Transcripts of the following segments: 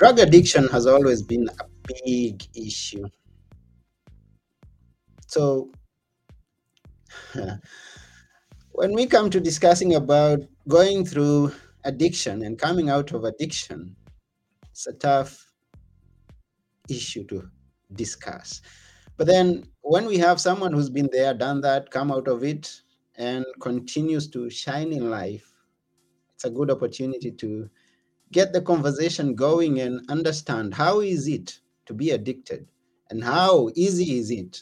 drug addiction has always been a big issue. So, when we come to discussing about going through addiction and coming out of addiction, it's a tough issue to discuss. But then, when we have someone who's been there, done that, come out of it, and continues to shine in life, it's a good opportunity to get the conversation going and understand how is it to be addicted and how easy is it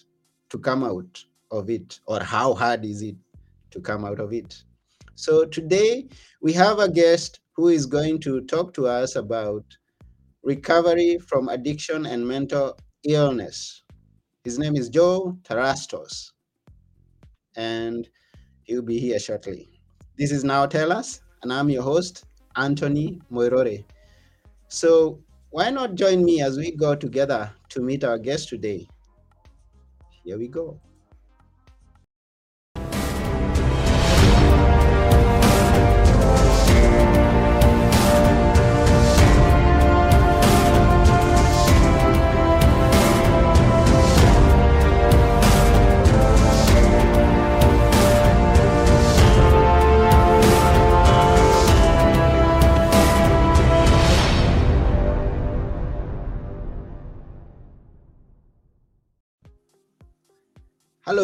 to come out of it or how hard is it to come out of it. So today we have a guest who is going to talk to us about recovery from addiction and mental illness. His name is joe Tlustos and he'll be here shortly. This is now tell us and i'm your host Anthony Moirore. So why not join me as we go together to meet our guest today? Here we go.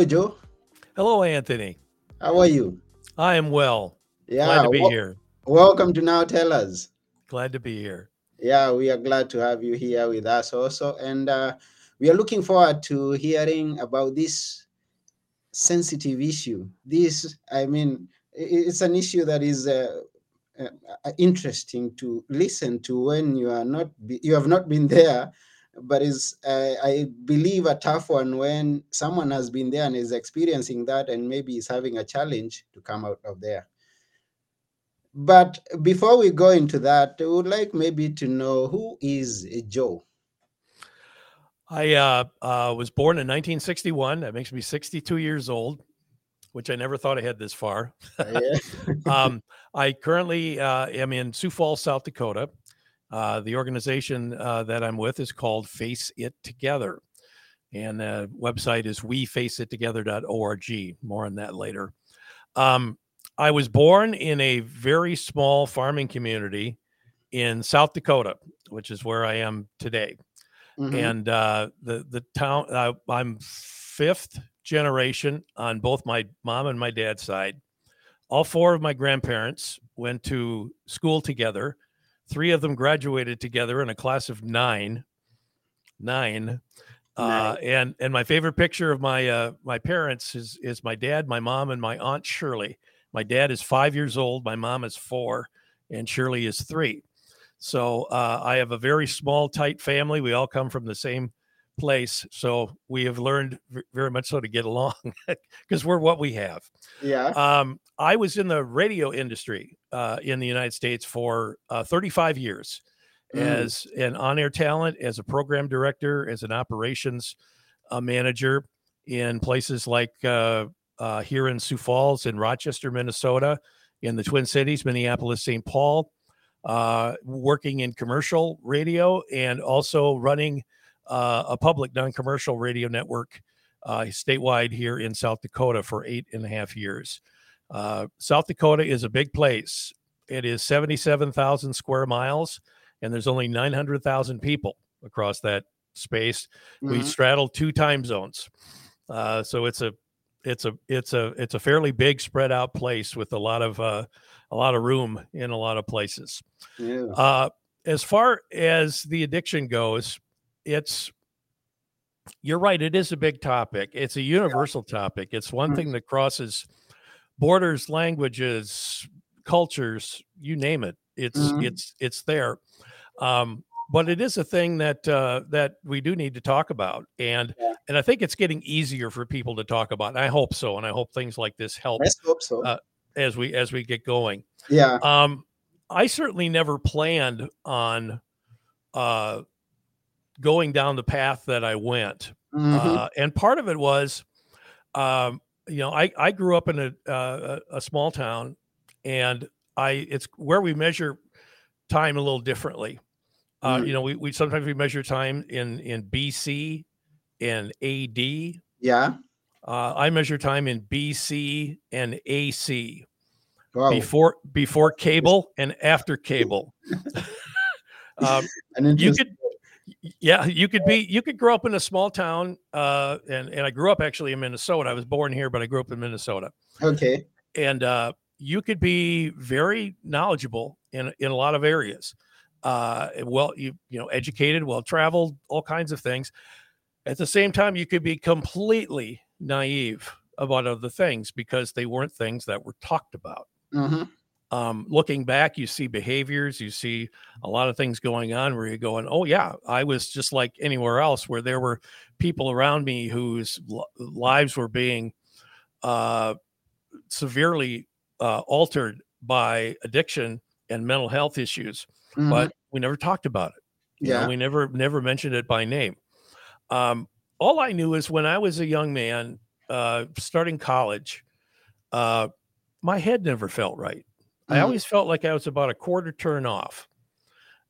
Hello, Joe. Hello, Anthony. How are you? I am well. Yeah. Glad to be here. Welcome to Now Tell Us. Glad to be here. Yeah, we are glad to have you here with us also. And uh, we are looking forward to hearing about this sensitive issue. This, I mean, it's an issue that is uh, uh, interesting to listen to when you are not, you have not been there but is uh, I believe a tough one when someone has been there and is experiencing that and maybe is having a challenge to come out of there. But before we go into that, I would like maybe to know who is Joe. I uh, uh, was born in 1961. That makes me 62 years old, which I never thought I had this far. um, I currently uh, am in Sioux Falls, South Dakota. Uh, the organization uh, that I'm with is called Face It Together. And the website is wefaceit.together.org. More on that later. Um, I was born in a very small farming community in South Dakota, which is where I am today. Mm-hmm. And uh, the the town uh, I'm fifth generation on both my mom and my dad's side. All four of my grandparents went to school together Three of them graduated together in a class of nine. Nine. Uh, and and my favorite picture of my uh, my parents is is my dad, my mom, and my aunt Shirley. My dad is five years old. My mom is four, and Shirley is three. So uh, I have a very small, tight family. We all come from the same place, so we have learned very much so to get along because we're what we have. Yeah. Um, I was in the radio industry uh, in the United States for uh, 35 years mm. as an on-air talent, as a program director, as an operations uh, manager in places like uh, uh, here in Sioux Falls, in Rochester, Minnesota, in the Twin Cities, Minneapolis, St. Paul, uh, working in commercial radio and also running a public non-commercial radio network statewide here in South Dakota for eight and a half years. Uh, South Dakota is a big place. It is 77,000 square miles, and there's only 900,000 people across that space. Mm-hmm. We straddle two time zones, uh, so it's a it's a it's a it's a fairly big spread out place with a lot of uh, a lot of room in a lot of places. Yeah. Uh, as far as the addiction goes, it's you're right. It is a big topic. It's a universal yeah. topic. It's one mm-hmm. thing that crosses borders, languages, cultures, you name it. It's mm-hmm. it's it's there. Um, but it is a thing that uh, that we do need to talk about, and yeah. and I think it's getting easier for people to talk about. And I hope so, and I hope things like this help. I hope so. Uh, as we as we get going. Yeah. Um, I certainly never planned on uh, going down the path that I went, mm-hmm. uh, and part of it was um, you know, I I grew up in a uh, a small town, and I it's where we measure time a little differently. Uh, Mm. You know, we, we sometimes we measure time in in BC and AD. Yeah. Uh, I measure time in BC and AC Wow. before before cable and after cable. um, you could yeah you could be you could grow up in a small town uh and and i grew up actually in minnesota. I was born here but i grew up in minnesota. Okay. and uh you could be very knowledgeable in in a lot of areas. Uh well you you know educated well traveled all kinds of things. At the same time you could be completely naive about other things because they weren't things that were talked about. Hmm um, looking back, you see behaviors, you see a lot of things going on where you're going, oh, yeah, I was just like anywhere else where there were people around me whose lives were being uh, severely uh, altered by addiction and mental health issues, Mhm. but we never talked about it. You know, yeah. we never never mentioned it by name. Um, all I knew is when I was a young man, uh, starting college, uh, my head never felt right. I Mhm. always felt like I was about a quarter turn off.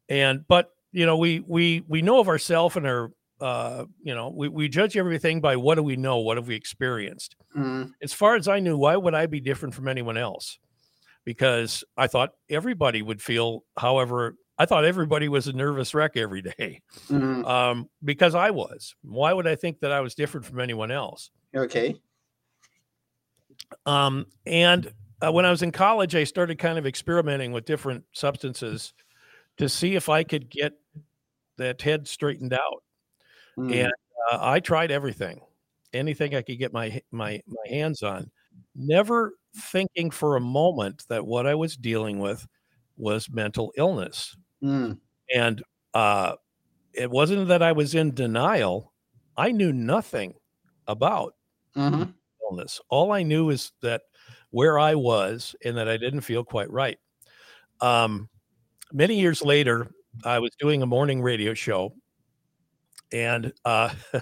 And but you know, we we we know of ourselves and our uh, you know, we, we judge everything by what do we know, what have we experienced. Mhm. As far as I knew, why would I be different from anyone else? Because I thought everybody would feel, however, I thought everybody was a nervous wreck every day. Mhm. Um, because I was. Why would I think that I was different from anyone else? Okay. Um, and uh, when I was in college, I started kind of experimenting with different substances to see if I could get that head straightened out. Mm. And uh, I tried everything, anything I could get my my my hands on, never thinking for a moment that what I was dealing with was mental illness. Mm. And uh, it wasn't that I was in denial; I knew nothing about Mhm. illness. All I knew is that where I was and that I didn't feel quite right. Um, many years later, I was doing a morning radio show, and uh,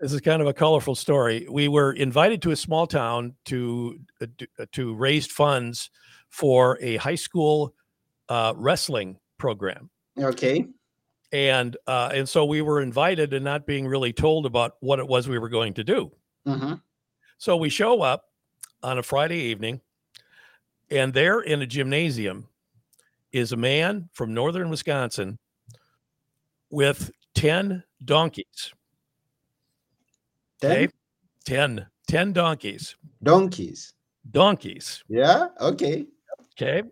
this is kind of a colorful story. We were invited to a small town to uh, uh, to raise funds for a high school uh, wrestling program Okay. and uh, and so we were invited and not being really told about what it was we were going to do. Mhm. So we show up on a Friday evening, and there in a gymnasium is a man from northern Wisconsin with 10 donkeys. Then Okay. 10, 10 donkeys. donkeys. Donkeys. Yeah. Okay. Okay.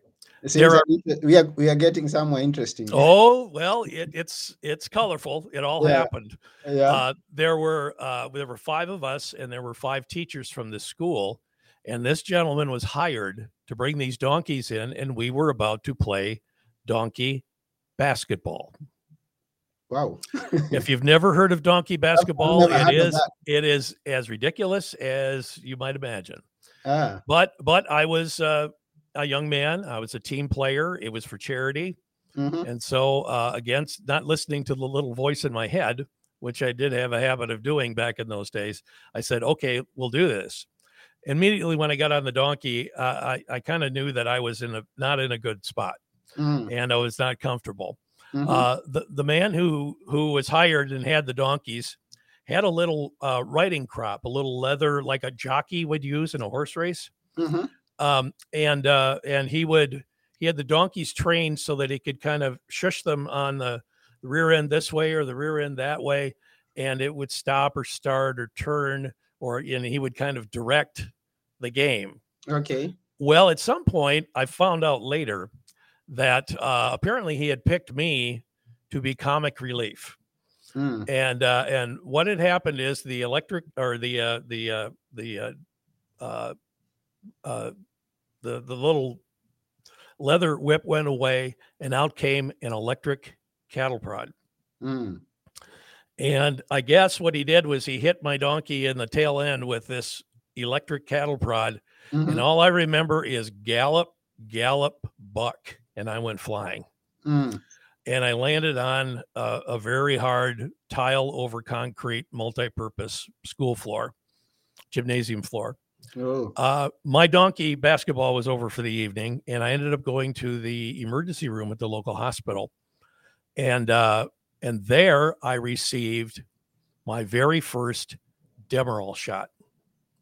There are- we are we are getting somewhere interesting. Oh, well, it, it's it's colorful. It all Yeah. happened. yeah. Uh, there were uh, there were five of us, and there were five teachers from this school. And this gentleman was hired to bring these donkeys in, and we were about to play donkey basketball. wow. If you've never heard of donkey basketball, it is it is as ridiculous as you might imagine. ah. But but I was uh, a young man. I was a team player. It was for charity. mhm. And so, uh, against not listening to the little voice in my head, which I did have a habit of doing back in those days, I said, okay, we'll do this. Immediately when I got on the donkey, uh, I, I kind of knew that I was in a not in a good spot Mm. and I was not comfortable. Mhm. Uh, the, the man who, who was hired and had the donkeys had a little uh, riding crop, a little leather like a jockey would use in a horse race Mhm. um, and uh, and he would he had the donkeys trained so that he could kind of shush them on the rear end this way or the rear end that way, and it would stop or start or turn or and he would kind of direct the game. Okay. Well, at some point, I found out later that uh, apparently he had picked me to be comic relief Mm. and uh, and what had happened is the electric or the uh, the uh, the uh, uh, uh, the the little leather whip went away, and out came an electric cattle prod. Mm. And I guess what he did was he hit my donkey in the tail end with this electric cattle prod, Mhm. and all I remember is gallop, gallop, buck, and I went flying Mm. and I landed on a, a very hard tile over concrete multi-purpose school floor, gymnasium floor. Oh. Uh, my donkey basketball was over for the evening, and I ended up going to the emergency room at the local hospital. and uh, and there I received my very first Demerol shot,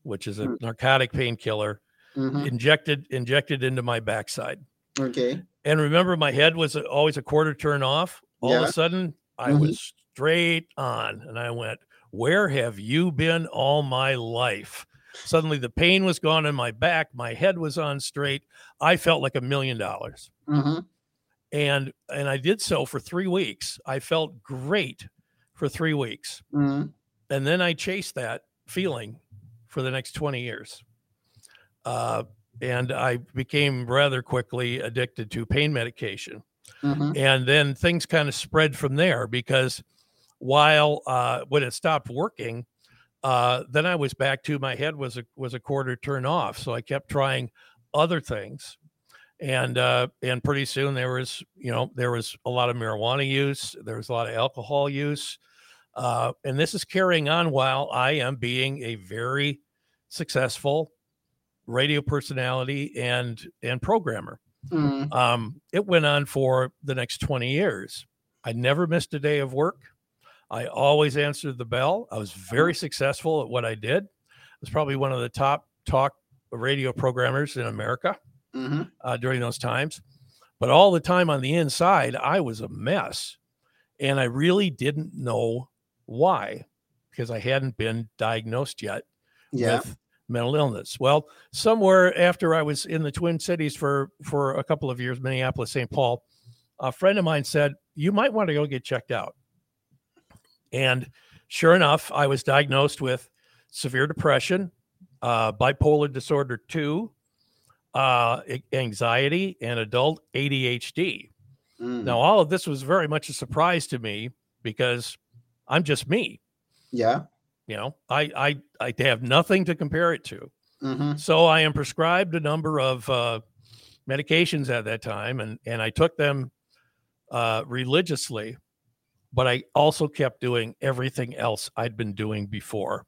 which is a Hmm. narcotic painkiller Mhm. injected injected into my backside. Okay. And remember, my head was always a quarter turn off. All of a sudden, I Mhm. was straight on, and I went, "Where have you been all my life?" Suddenly, the pain was gone in my back. My head was on straight. I felt like a million dollars, Mhm. and and I did so for three weeks. I felt great for three weeks, Mhm. and then I chased that feeling for the next twenty years. Uh, and I became rather quickly addicted to pain medication. Mhm. and then things kind of spread from there because while uh, when it stopped working uh, then i was back to my head was a was a quarter turn off. So i kept trying other things. And uh, and pretty soon there was you know there was a lot of marijuana use. There was a lot of alcohol use uh, and this is carrying on while i am being a very successful radio personality and and programmer Mhm. um, it went on for the next 20 years. I never missed a day of work. I always answered the bell. I was very successful at what I did. I was probably one of the top talk radio programmers in America Mhm. uh, during those times. But all the time on the inside, I was a mess. And I really didn't know why because I hadn't been diagnosed yet Yeah. with mental illness. Well, somewhere after I was in the Twin Cities for for a couple of years, Minneapolis, St. Paul, a friend of mine said, "You might want to go get checked out." And sure enough, I was diagnosed with severe depression, uh, bipolar disorder 2, uh, anxiety, and adult ADHD. Mm. Now, all of this was very much a surprise to me because I'm just me. Yeah. You know, I I I have nothing to compare it to. Mhm. So I am prescribed a number of uh, medications at that time, and and I took them uh, religiously, but I also kept doing everything else I'd been doing before,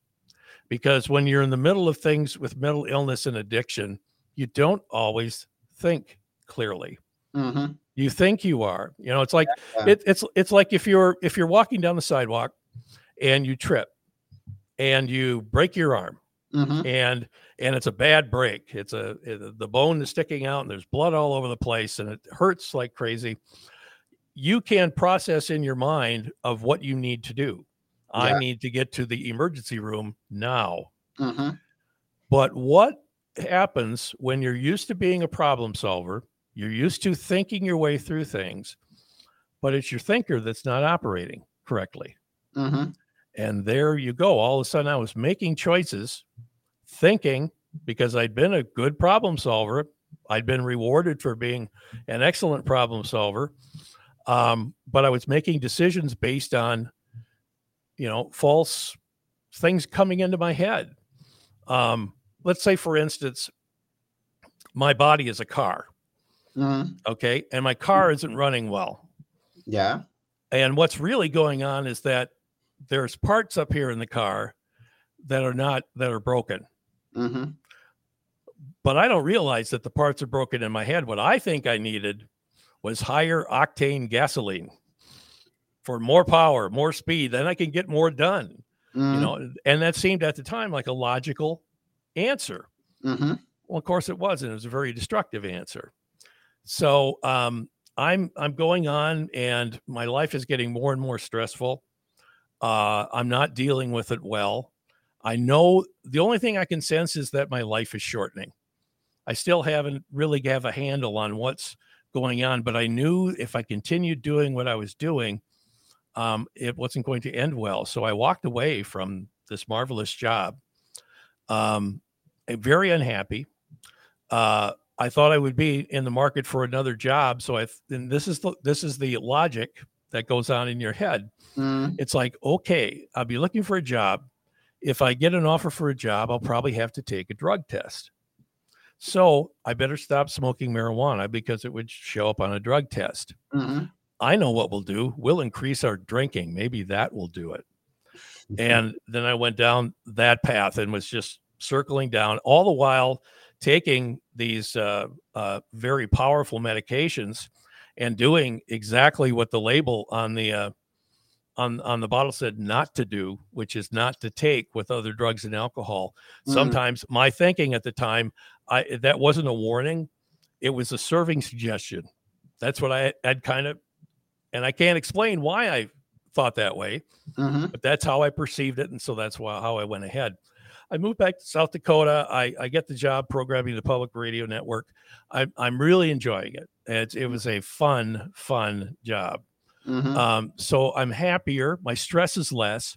because when you're in the middle of things with mental illness and addiction, you don't always think clearly. Mhm. You think you are. You know, it's like Yeah. it, it's it's like if you're if you're walking down the sidewalk and you trip and you break your arm Mhm. and and it's a bad break. It's a it- the bone is sticking out and there's blood all over the place and it hurts like crazy. You can process in your mind of what you need to do. I need to get to the emergency room now. Mhm. But what happens when you're used to being a problem solver? You're used to thinking your way through things, but it's your thinker that's not operating correctly. Mhm. And there you go. All of a sudden, I was making choices, thinking because I'd been a good problem solver. I'd been rewarded for being an excellent problem solver. Um, but I was making decisions based on, you know, false things coming into my head. Um, let's say, for instance, my body is a car, Mhm. okay, and my car isn't running well. Yeah. And what's really going on is that there's parts up here in the car that are not that are broken. Mhm. But I don't realize that the parts are broken in my head. What I think I needed was higher octane gasoline for more power, more speed, then I can get more done. You Mhm. know, and that seemed at the time like a logical answer. Mhm. Well, of course it wasn't. It was a very destructive answer. So um, I'm I'm going on, and my life is getting more and more stressful. Uh, I'm not dealing with it well. I know the only thing I can sense is that my life is shortening. I still haven't really have a handle on what's going on, but I knew if I continued doing what I was doing, um, it wasn't going to end well. So I walked away from this marvelous job. Um, very unhappy. Uh, I thought I would be in the market for another job. So I, and this is the this is the logic that goes on in your head. Mhm. It's like, okay, I'll be looking for a job. If I get an offer for a job, I'll probably have to take a drug test. So I better stop smoking marijuana because it would show up on a drug test. Mhm. I know what we'll do. We'll increase our drinking. Maybe that will do it. And then I went down that path and was just circling down all the while taking these uh, uh, very powerful medications. and doing exactly what the label on the uh, on on the bottle said not to do, which is not to take with other drugs and alcohol. Mm. Sometimes my thinking at the time, I that wasn't a warning, it was a serving suggestion. That's what I had kind of, and I can't explain why I thought that way, mm-hmm. but that's how I perceived it, and so that's why how I went ahead. I moved back to South Dakota. I, I get the job programming the public radio network. I, I'm really enjoying it. It's, it was a fun, fun job. Mm-hmm. Um, so I'm happier. My stress is less.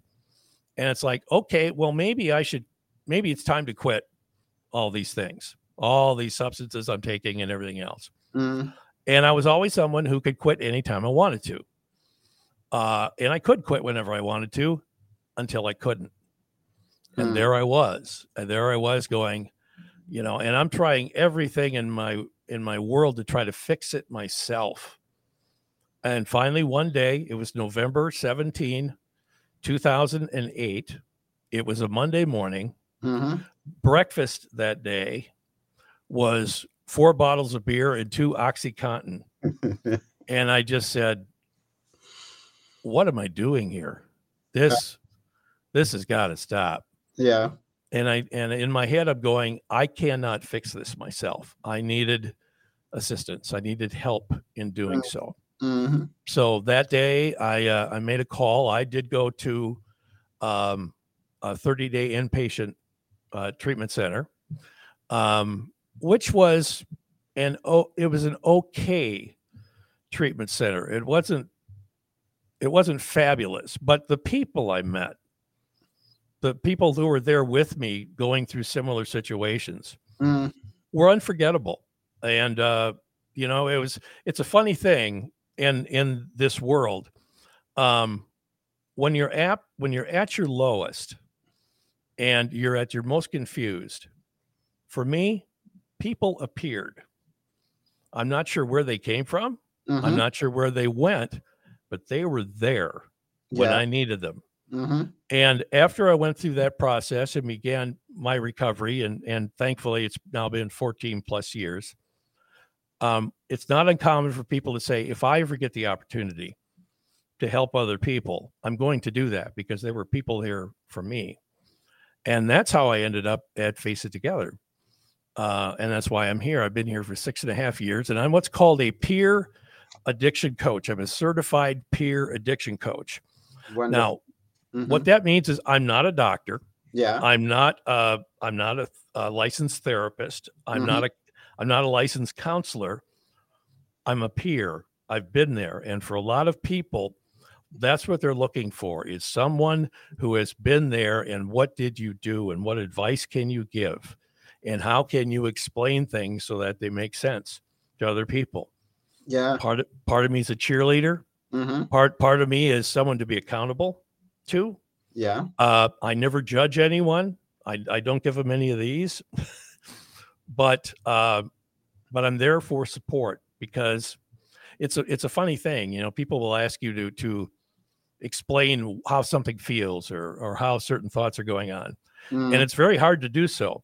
And it's like, okay, well, maybe I should, maybe it's time to quit all these things, all these substances I'm taking and everything else. Mm. And I was always someone who could quit anytime I wanted to. Uh, and I could quit whenever I wanted to until I couldn't. And mm. there I was. And there I was going, you know, and I'm trying everything in my in my world to try to fix it myself. And finally one day, it was November 17, 2008. It was a Monday morning. Mm-hmm. Breakfast that day was four bottles of beer and two Oxycontin. and I just said, What am I doing here? This this has got to stop. Yeah. And I and in my head I'm going, I cannot fix this myself. I needed assistance. I needed help in doing so. Mm-hmm. So that day I uh, I made a call. I did go to um, a 30 day inpatient uh, treatment center, um, which was an oh it was an okay treatment center. It wasn't it wasn't fabulous, but the people I met the people who were there with me going through similar situations mm. were unforgettable and uh, you know it was it's a funny thing in in this world um, when you're at when you're at your lowest and you're at your most confused for me people appeared i'm not sure where they came from mm-hmm. i'm not sure where they went but they were there when yeah. i needed them Mm-hmm. And after I went through that process and began my recovery, and and thankfully it's now been 14 plus years. Um, it's not uncommon for people to say, if I ever get the opportunity to help other people, I'm going to do that because there were people here for me. And that's how I ended up at Face It Together. Uh, and that's why I'm here. I've been here for six and a half years, and I'm what's called a peer addiction coach. I'm a certified peer addiction coach. Wonderful. Now, Mm-hmm. What that means is I'm not a doctor. Yeah. I'm not uh I'm not a, a licensed therapist. I'm mm-hmm. not a I'm not a licensed counselor. I'm a peer. I've been there and for a lot of people that's what they're looking for is someone who has been there and what did you do and what advice can you give and how can you explain things so that they make sense to other people yeah part of part of me is a cheerleader mm-hmm. part part of me is someone to be accountable to. Yeah. Uh, I never judge anyone. I, I don't give them any of these, but uh, but I'm there for support because it's a it's a funny thing. You know, people will ask you to to explain how something feels or or how certain thoughts are going on, mm. and it's very hard to do so.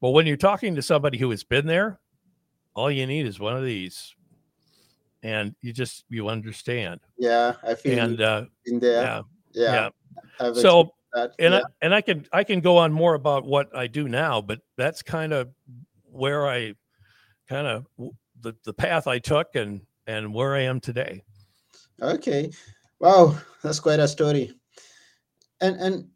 But when you're talking to somebody who has been there, all you need is one of these, and you just you understand. Yeah, I feel and uh, in there. Yeah, yeah. Yeah. So and yeah. I and I can I can go on more about what I do now, but that's kind of where I kind of the the path I took and and where I am today. Okay. Wow, that's quite a story. And and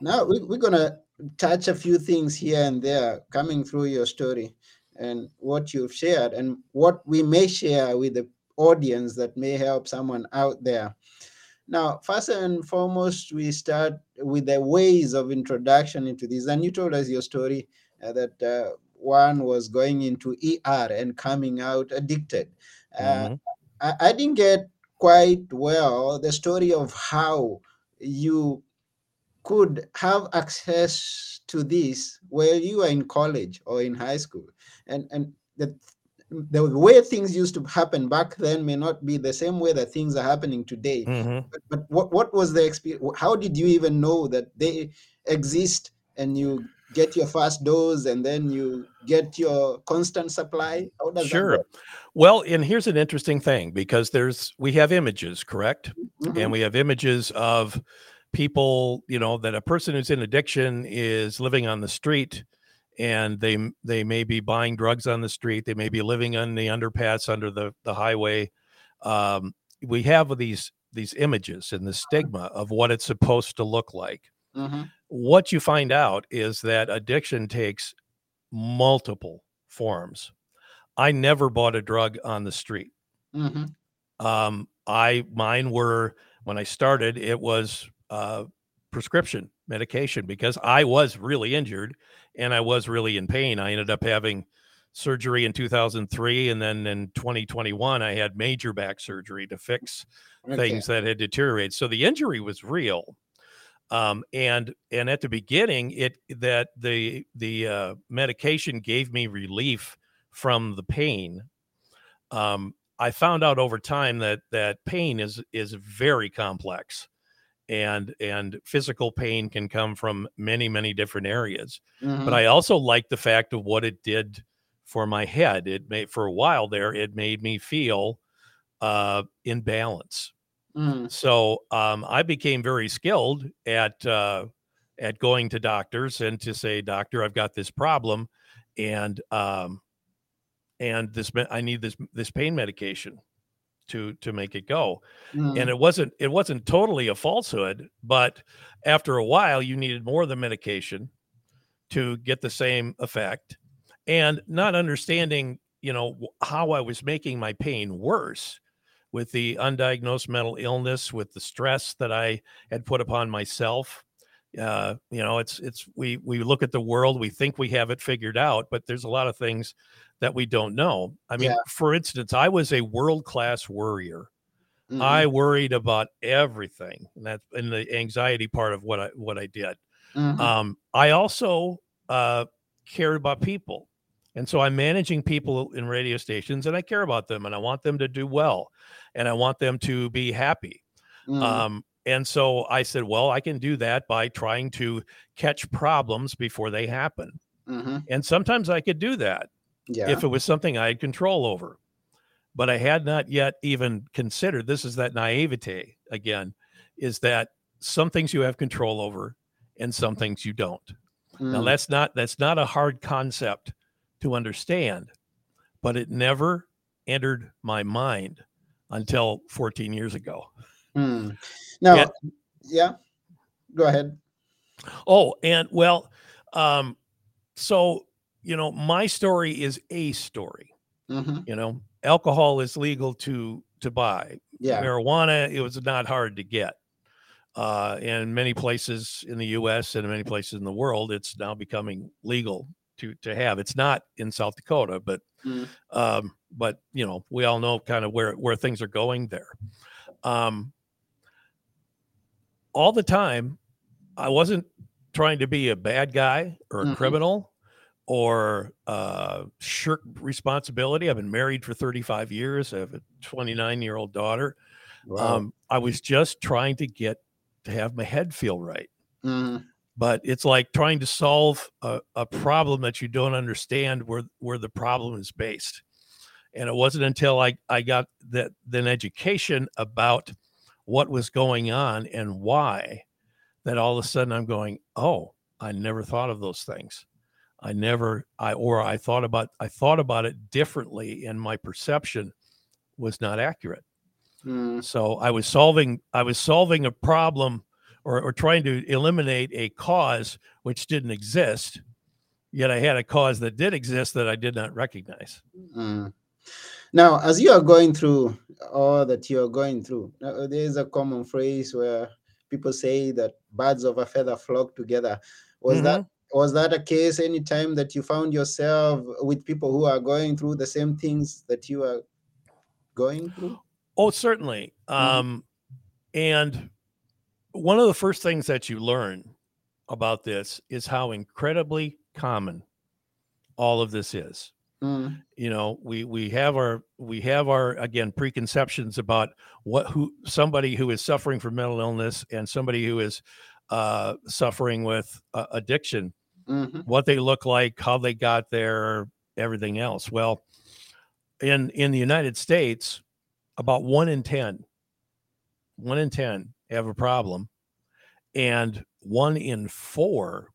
now we, we're gonna touch a few things here and there coming through your story and what you've shared and what we may share with the audience that may help someone out there. Now, first and foremost, we start with the ways of introduction into this. And you told us your story uh, that uh, one was going into ER and coming out addicted. Uh, mm-hmm. I, I didn't get quite well the story of how you could have access to this while you were in college or in high school and and the the way things used to happen back then may not be the same way that things are happening today. Mm-hmm. But, but, what, what was the experience? How did you even know that they exist and you get your first dose and then you get your constant supply? How does sure. Well, and here's an interesting thing because there's we have images, correct? Mm-hmm. And we have images of people, you know, that a person who's in addiction is living on the street and they they may be buying drugs on the street, they may be living on the underpass under the the highway. Um, we have these these images and the stigma of what it's supposed to look like. Mm-hmm. What you find out is that addiction takes multiple forms. I never bought a drug on the street. Mm-hmm. Um, I mine were when I started. It was uh, prescription medication because I was really injured and I was really in pain. I ended up having surgery in 2003 and then in 2021 I had major back surgery to fix okay. things that had deteriorated. So the injury was real. Um, and and at the beginning it that the the uh, medication gave me relief from the pain. Um, I found out over time that that pain is is very complex and and physical pain can come from many many different areas mm-hmm. but i also like the fact of what it did for my head it made for a while there it made me feel uh in balance mm. so um i became very skilled at uh at going to doctors and to say doctor i've got this problem and um and this i need this this pain medication to to make it go mm. and it wasn't it wasn't totally a falsehood but after a while you needed more of the medication to get the same effect and not understanding you know how i was making my pain worse with the undiagnosed mental illness with the stress that i had put upon myself uh, you know it's it's we we look at the world we think we have it figured out but there's a lot of things that we don't know. I mean, yeah. for instance, I was a world class worrier. Mm-hmm. I worried about everything, and that's in the anxiety part of what I what I did. Mm-hmm. Um, I also uh, cared about people, and so I'm managing people in radio stations, and I care about them, and I want them to do well, and I want them to be happy. Mm-hmm. Um, and so I said, well, I can do that by trying to catch problems before they happen. Mm-hmm. And sometimes I could do that yeah. if it was something I had control over. But I had not yet even considered this is that naivete again, is that some things you have control over and some things you don't. Mm. Now that's not that's not a hard concept to understand, but it never entered my mind until 14 years ago. Mm. Now, and, yeah, go ahead. Oh, and well, um, so you know, my story is a story. Mm-hmm. You know, alcohol is legal to to buy. Yeah. Marijuana, it was not hard to get. Uh, in many places in the U.S. and in many places in the world, it's now becoming legal to to have. It's not in South Dakota, but mm. um, but you know, we all know kind of where where things are going there. Um, all the time, I wasn't trying to be a bad guy or a mm-hmm. criminal or uh, shirk responsibility. I've been married for 35 years. I have a 29 year old daughter. Wow. Um, I was just trying to get to have my head feel right. Mm. But it's like trying to solve a, a problem that you don't understand where where the problem is based. And it wasn't until I, I got that then education about what was going on and why that all of a sudden I'm going, oh, I never thought of those things. I never I or I thought about I thought about it differently and my perception was not accurate. Mm. So I was solving I was solving a problem or, or trying to eliminate a cause which didn't exist. Yet I had a cause that did exist that I did not recognize. Mm. Now, as you are going through all that you are going through, there is a common phrase where people say that birds of a feather flock together. Was mm-hmm. that was that a case any time that you found yourself with people who are going through the same things that you are going through oh certainly mm-hmm. um and one of the first things that you learn about this is how incredibly common all of this is mm. you know we we have our we have our again preconceptions about what who somebody who is suffering from mental illness and somebody who is uh, suffering with uh, addiction mm-hmm. what they look like, how they got there, everything else. Well, in in the United States, about one in ten, one in ten have a problem, and one in four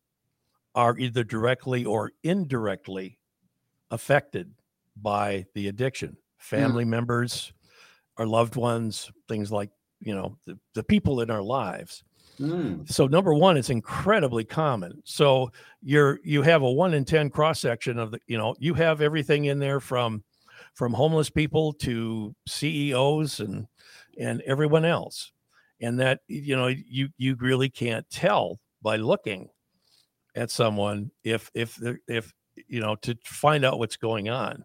are either directly or indirectly affected by the addiction. Hmm. Family mm. members, our loved ones, things like you know the, the people in our lives Mm. So number one, it's incredibly common. So you're you have a one in ten cross section of the you know you have everything in there from from homeless people to CEOs and and everyone else, and that you know you you really can't tell by looking at someone if if if you know to find out what's going on,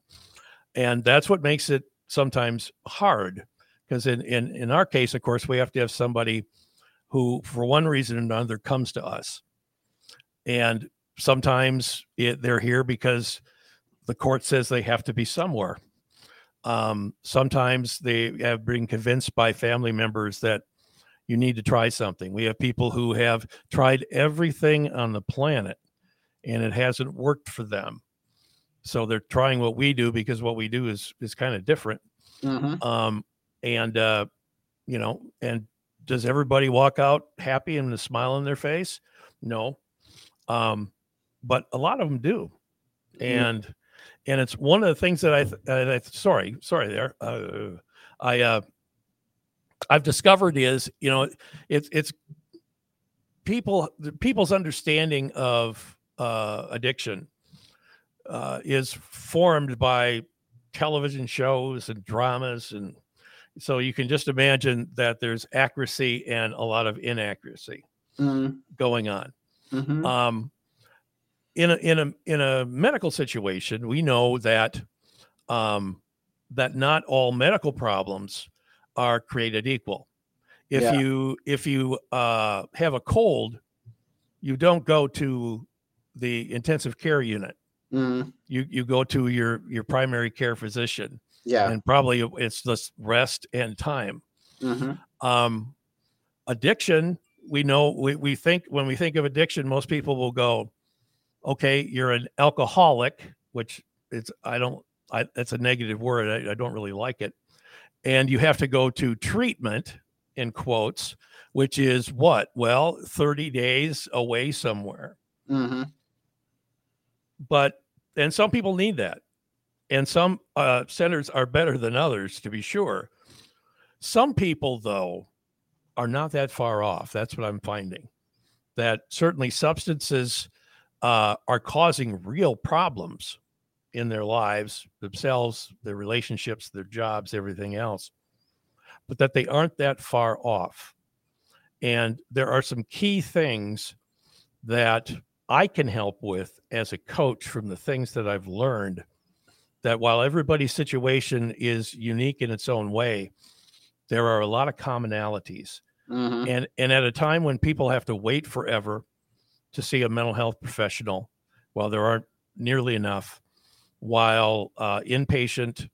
and that's what makes it sometimes hard because in in in our case, of course, we have to have somebody who, for one reason or another, comes to us. And sometimes it, they're here because the court says they have to be somewhere. Um, sometimes they have been convinced by family members that you need to try something. We have people who have tried everything on the planet and it hasn't worked for them. So they're trying what we do because what we do is is kind of different. Mm-hmm. Um, and uh, you know, and does everybody walk out happy and a smile on their face? No. Um, but a lot of them do. And mm. and it's one of the things that I, th- sorry, sorry there. Uh, I uh I've discovered is, you know, it's it's people people's understanding of uh addiction uh is formed by television shows and dramas and so you can just imagine that there's accuracy and a lot of inaccuracy mm-hmm. going on. Mm-hmm. Um, in a in a in a medical situation, we know that um, that not all medical problems are created equal. If yeah. you if you uh, have a cold, you don't go to the intensive care unit. Mm. You you go to your your primary care physician yeah. And probably it's just rest and time. Mm-hmm. Um, addiction, we know, we, we think when we think of addiction, most people will go, okay, you're an alcoholic, which it's, I don't, I, that's a negative word. I, I don't really like it. And you have to go to treatment in quotes, which is what? Well, 30 days away somewhere. Mm-hmm. But, and some people need that and some uh, centers are better than others, to be sure. Some people, though, are not that far off. That's what I'm finding. That certainly substances uh, are causing real problems in their lives, themselves, their relationships, their jobs, everything else, but that they aren't that far off. And there are some key things that I can help with as a coach from the things that I've learned that while everybody's situation is unique in its own way, there are a lot of commonalities. Mm-hmm. And and at a time when people have to wait forever to see a mental health professional, while there aren't nearly enough, while uh, inpatient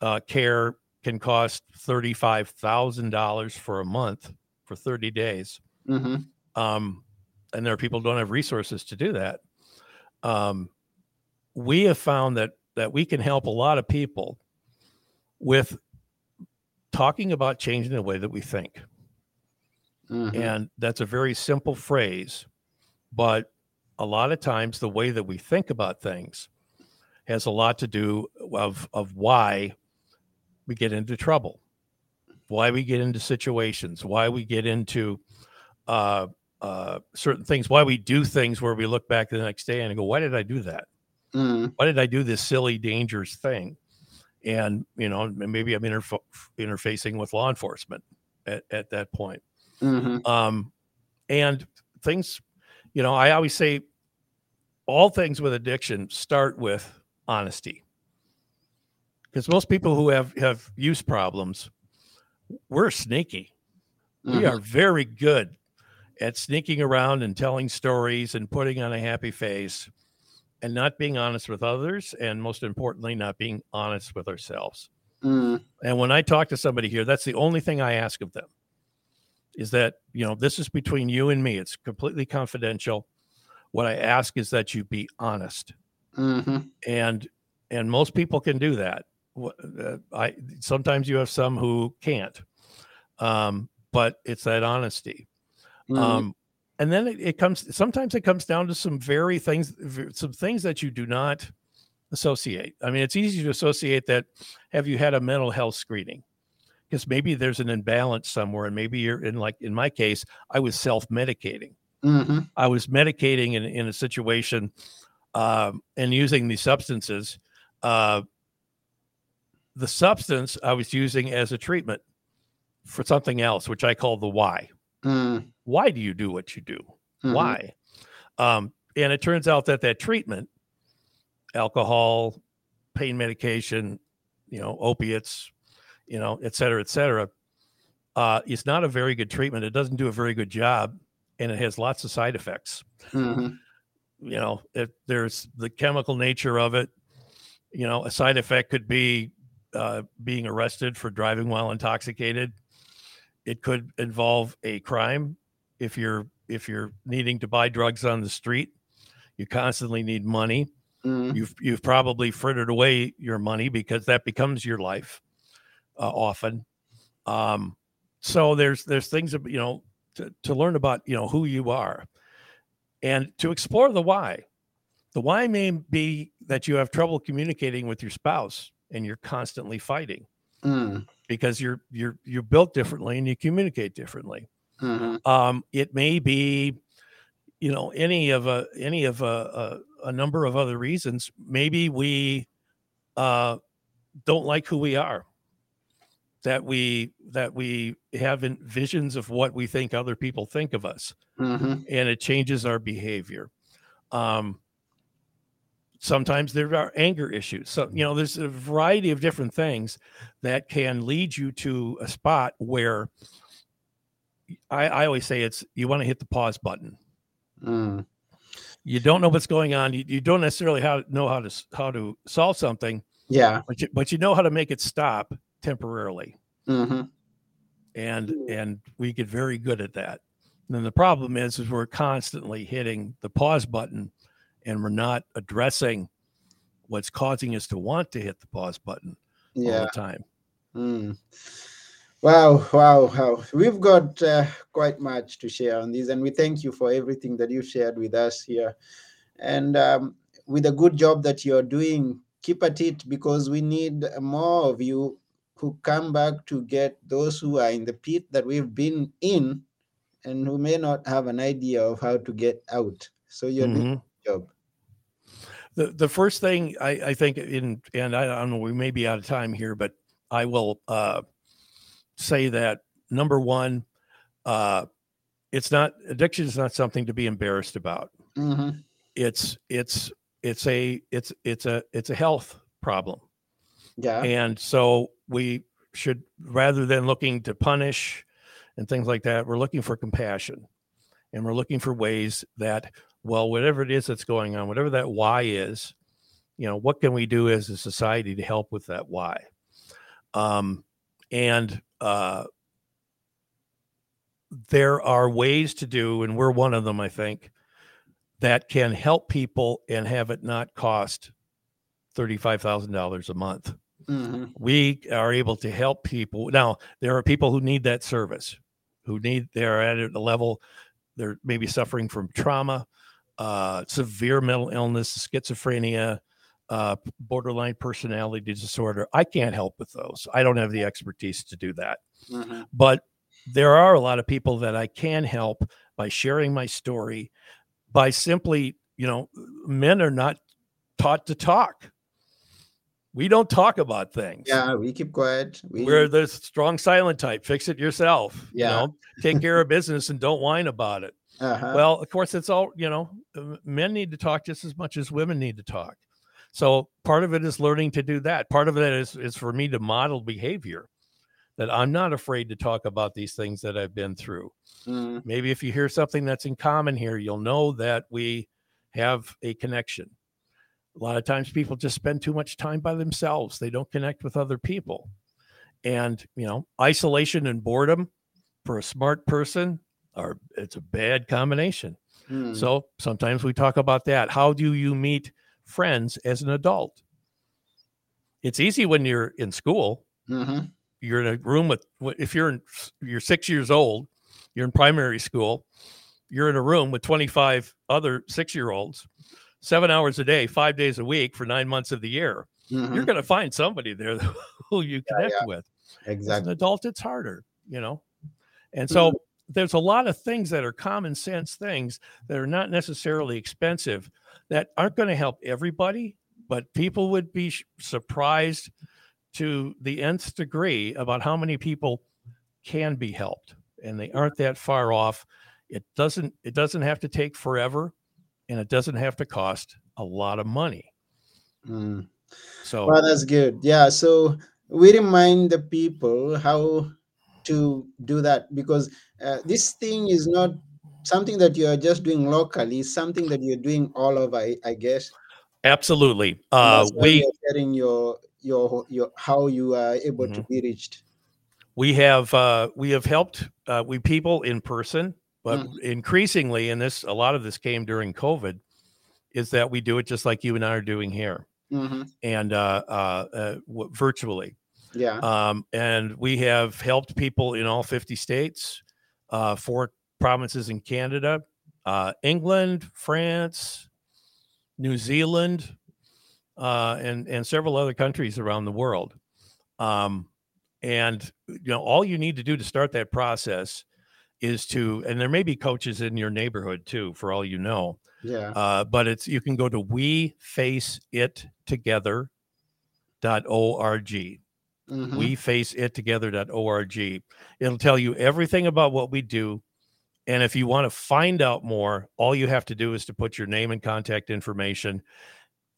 uh, care can cost thirty five thousand dollars for a month for thirty days, mm-hmm. um, and there are people who don't have resources to do that. Um, we have found that that we can help a lot of people with talking about changing the way that we think. Mm-hmm. And that's a very simple phrase, but a lot of times the way that we think about things has a lot to do of of why we get into trouble, why we get into situations, why we get into uh, uh, certain things, why we do things where we look back the next day and go, "Why did I do that?" Mm. Why did I do this silly, dangerous thing? And you know, maybe I'm interf- interfacing with law enforcement at, at that point. Mm-hmm. Um, and things, you know, I always say all things with addiction start with honesty. Because most people who have have use problems, we're sneaky. Mm-hmm. We are very good at sneaking around and telling stories and putting on a happy face and not being honest with others, and most importantly, not being honest with ourselves. Mm. And when I talk to somebody here, that's the only thing I ask of them is that, you know, this is between you and me, it's completely confidential. what I ask is that you be honest. Mm-hmm. And and most people can do that. Uh, I sometimes you have some who can't, um, but it's that honesty. Mm-hmm. Um, and then it, it, comes. Sometimes it comes down to some very things, some things that you do not associate. I mean, it's easy to associate that. Have you had a mental health screening? Because maybe there's an imbalance somewhere, and maybe you're in like in my case, I was self medicating. Mm-hmm. I was medicating in, in a situation um, and using these substances. Uh, the substance I was using as a treatment for something else, which I call the why. Mm. Why do you do what you do? Mm-hmm. Why? Um, and it turns out that that treatment, alcohol, pain medication, you know, opiates, you know, et cetera, et cetera, uh, is not a very good treatment. It doesn't do a very good job, and it has lots of side effects. Mm-hmm. You know, if there's the chemical nature of it. You know, a side effect could be uh, being arrested for driving while intoxicated. It could involve a crime if you're if you're needing to buy drugs on the street. You constantly need money. Mm. You've you've probably frittered away your money because that becomes your life uh, often. Um, so there's there's things you know to, to learn about you know who you are and to explore the why. The why may be that you have trouble communicating with your spouse and you're constantly fighting mm. because you're you're you're built differently and you communicate differently. Mm-hmm. Um, it may be, you know, any of a any of a, a, a number of other reasons. Maybe we uh, don't like who we are. That we that we have visions of what we think other people think of us, mm-hmm. and it changes our behavior. Um, sometimes there are anger issues so you know there's a variety of different things that can lead you to a spot where i, I always say it's you want to hit the pause button mm. you don't know what's going on you, you don't necessarily how, know how to how to solve something yeah but you, but you know how to make it stop temporarily mm-hmm. and and we get very good at that and then the problem is is we're constantly hitting the pause button and we're not addressing what's causing us to want to hit the pause button yeah. all the time. Mm. Wow, wow, wow. We've got uh, quite much to share on this, and we thank you for everything that you've shared with us here. And um, with a good job that you're doing, keep at it because we need more of you who come back to get those who are in the pit that we've been in and who may not have an idea of how to get out. So you're mm-hmm. doing job. The the first thing I, I think in and I don't know we may be out of time here, but I will uh, say that number one, uh, it's not addiction is not something to be embarrassed about. Mm-hmm. It's it's it's a it's it's a it's a health problem. Yeah, and so we should rather than looking to punish and things like that, we're looking for compassion, and we're looking for ways that well, whatever it is that's going on, whatever that why is, you know, what can we do as a society to help with that why? Um, and uh, there are ways to do, and we're one of them, I think, that can help people and have it not cost $35,000 a month. Mm-hmm. We are able to help people. Now, there are people who need that service, who need, they're at a level, they're maybe suffering from trauma uh, severe mental illness, schizophrenia, uh, borderline personality disorder. I can't help with those. I don't have the expertise to do that. Mm-hmm. But there are a lot of people that I can help by sharing my story, by simply, you know, men are not taught to talk. We don't talk about things. Yeah, we keep quiet. We... We're the strong silent type. Fix it yourself. Yeah. You know, take care of business and don't whine about it. Uh-huh. Well, of course, it's all, you know, men need to talk just as much as women need to talk. So part of it is learning to do that. Part of it is, is for me to model behavior that I'm not afraid to talk about these things that I've been through. Mm. Maybe if you hear something that's in common here, you'll know that we have a connection. A lot of times people just spend too much time by themselves. They don't connect with other people. And, you know, isolation and boredom for a smart person are it's a bad combination. Mm. So sometimes we talk about that. How do you meet friends as an adult? It's easy when you're in school. Mm-hmm. You're in a room with, if you're in, you're six years old, you're in primary school, you're in a room with 25 other six year olds, seven hours a day, five days a week for nine months of the year. Mm-hmm. You're going to find somebody there who you connect yeah, yeah. with. Exactly. As an adult, it's harder, you know? And so mm-hmm. There's a lot of things that are common sense things that are not necessarily expensive that aren't going to help everybody, but people would be surprised to the nth degree about how many people can be helped and they aren't that far off. It doesn't it doesn't have to take forever and it doesn't have to cost a lot of money. Mm. so well that's good. Yeah so we remind the people how to do that because uh, this thing is not something that you're just doing locally it's something that you're doing all over i, I guess absolutely uh we are getting your your your how you are able mm-hmm. to be reached we have uh we have helped uh we people in person but mm-hmm. increasingly and this a lot of this came during covid is that we do it just like you and i are doing here mm-hmm. and uh, uh, uh w- virtually yeah um and we have helped people in all 50 states uh four provinces in canada uh england france new zealand uh and and several other countries around the world um and you know all you need to do to start that process is to, and there may be coaches in your neighborhood too, for all you know. Yeah. Uh, but it's you can go to we face it together.org. Mm-hmm. We face it together.org. It'll tell you everything about what we do. And if you want to find out more, all you have to do is to put your name and contact information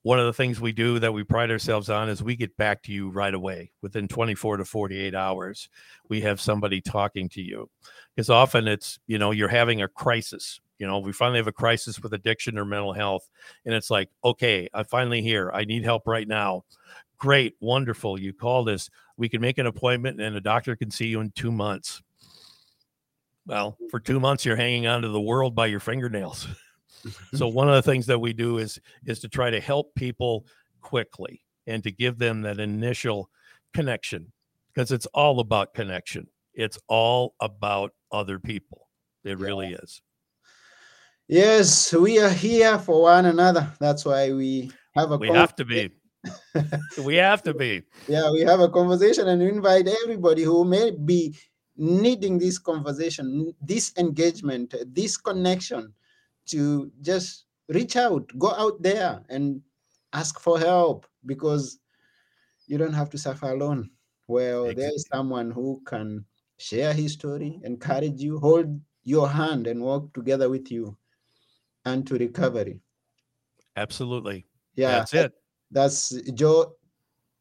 one of the things we do that we pride ourselves on is we get back to you right away within 24 to 48 hours we have somebody talking to you because often it's you know you're having a crisis you know we finally have a crisis with addiction or mental health and it's like okay i'm finally here i need help right now great wonderful you called us we can make an appointment and a doctor can see you in two months. Well for two months you're hanging on to the world by your fingernails. So one of the things that we do is is to try to help people quickly and to give them that initial connection because it's all about connection. It's all about other people. It yeah. really is. Yes we are here for one another. That's why we have a we have to be we have to be yeah we have a conversation and invite everybody who may be needing this conversation this engagement this connection to just reach out, go out there and ask for help because you don't have to suffer alone. Well, exactly. there is someone who can share his story, encourage you, hold your hand, and walk together with you and to recovery. Absolutely. Yeah. That's it. That's Joe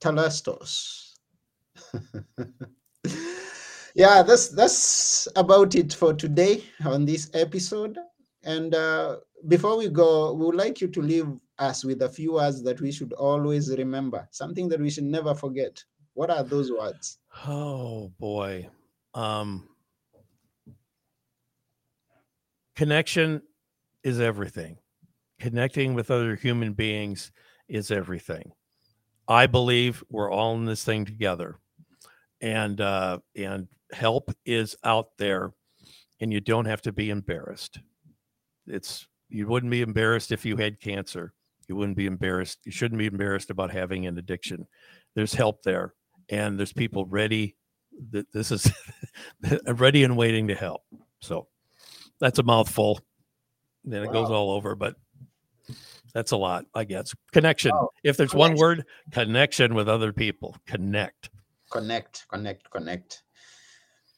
Tlustos. yeah, that's that's about it for today on this episode. And uh, before we go, we would like you to leave us with a few words that we should always remember, something that we should never forget. What are those words? Oh boy. Um, connection is everything. Connecting with other human beings is everything. I believe we're all in this thing together. And uh, and help is out there and you don't have to be embarrassed it's you wouldn't be embarrassed if you had cancer. You wouldn't be embarrassed. You shouldn't be embarrassed about having an addiction. There's help there, and there's people ready. That this is ready and waiting to help. So that's a mouthful. Then it wow. goes all over, but that's a lot, I guess. Connection. Wow. If there's connection. one word, connection with other people. Connect. Connect, connect, connect.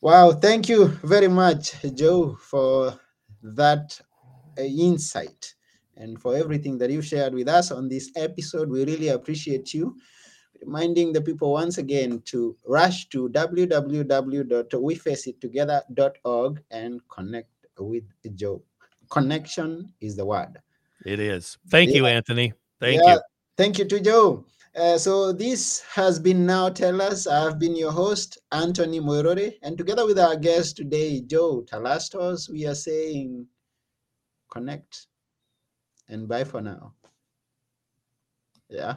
Wow. Thank you very much, Joe, for that uh, insight and for everything that you shared with us on this episode. We really appreciate you. Reminding the people once again to rush to www.wefaceit.together.org and connect with Joe. Connection is the word. It is. Thank yeah. you, Anthony. Thank yeah. you. Thank you to Joe. Uh, so this has been Now Tell Us. I've been your host, Anthony Moirore, and together with our guest today, Joe Tlustos, we are saying connect and bye for now. Yeah.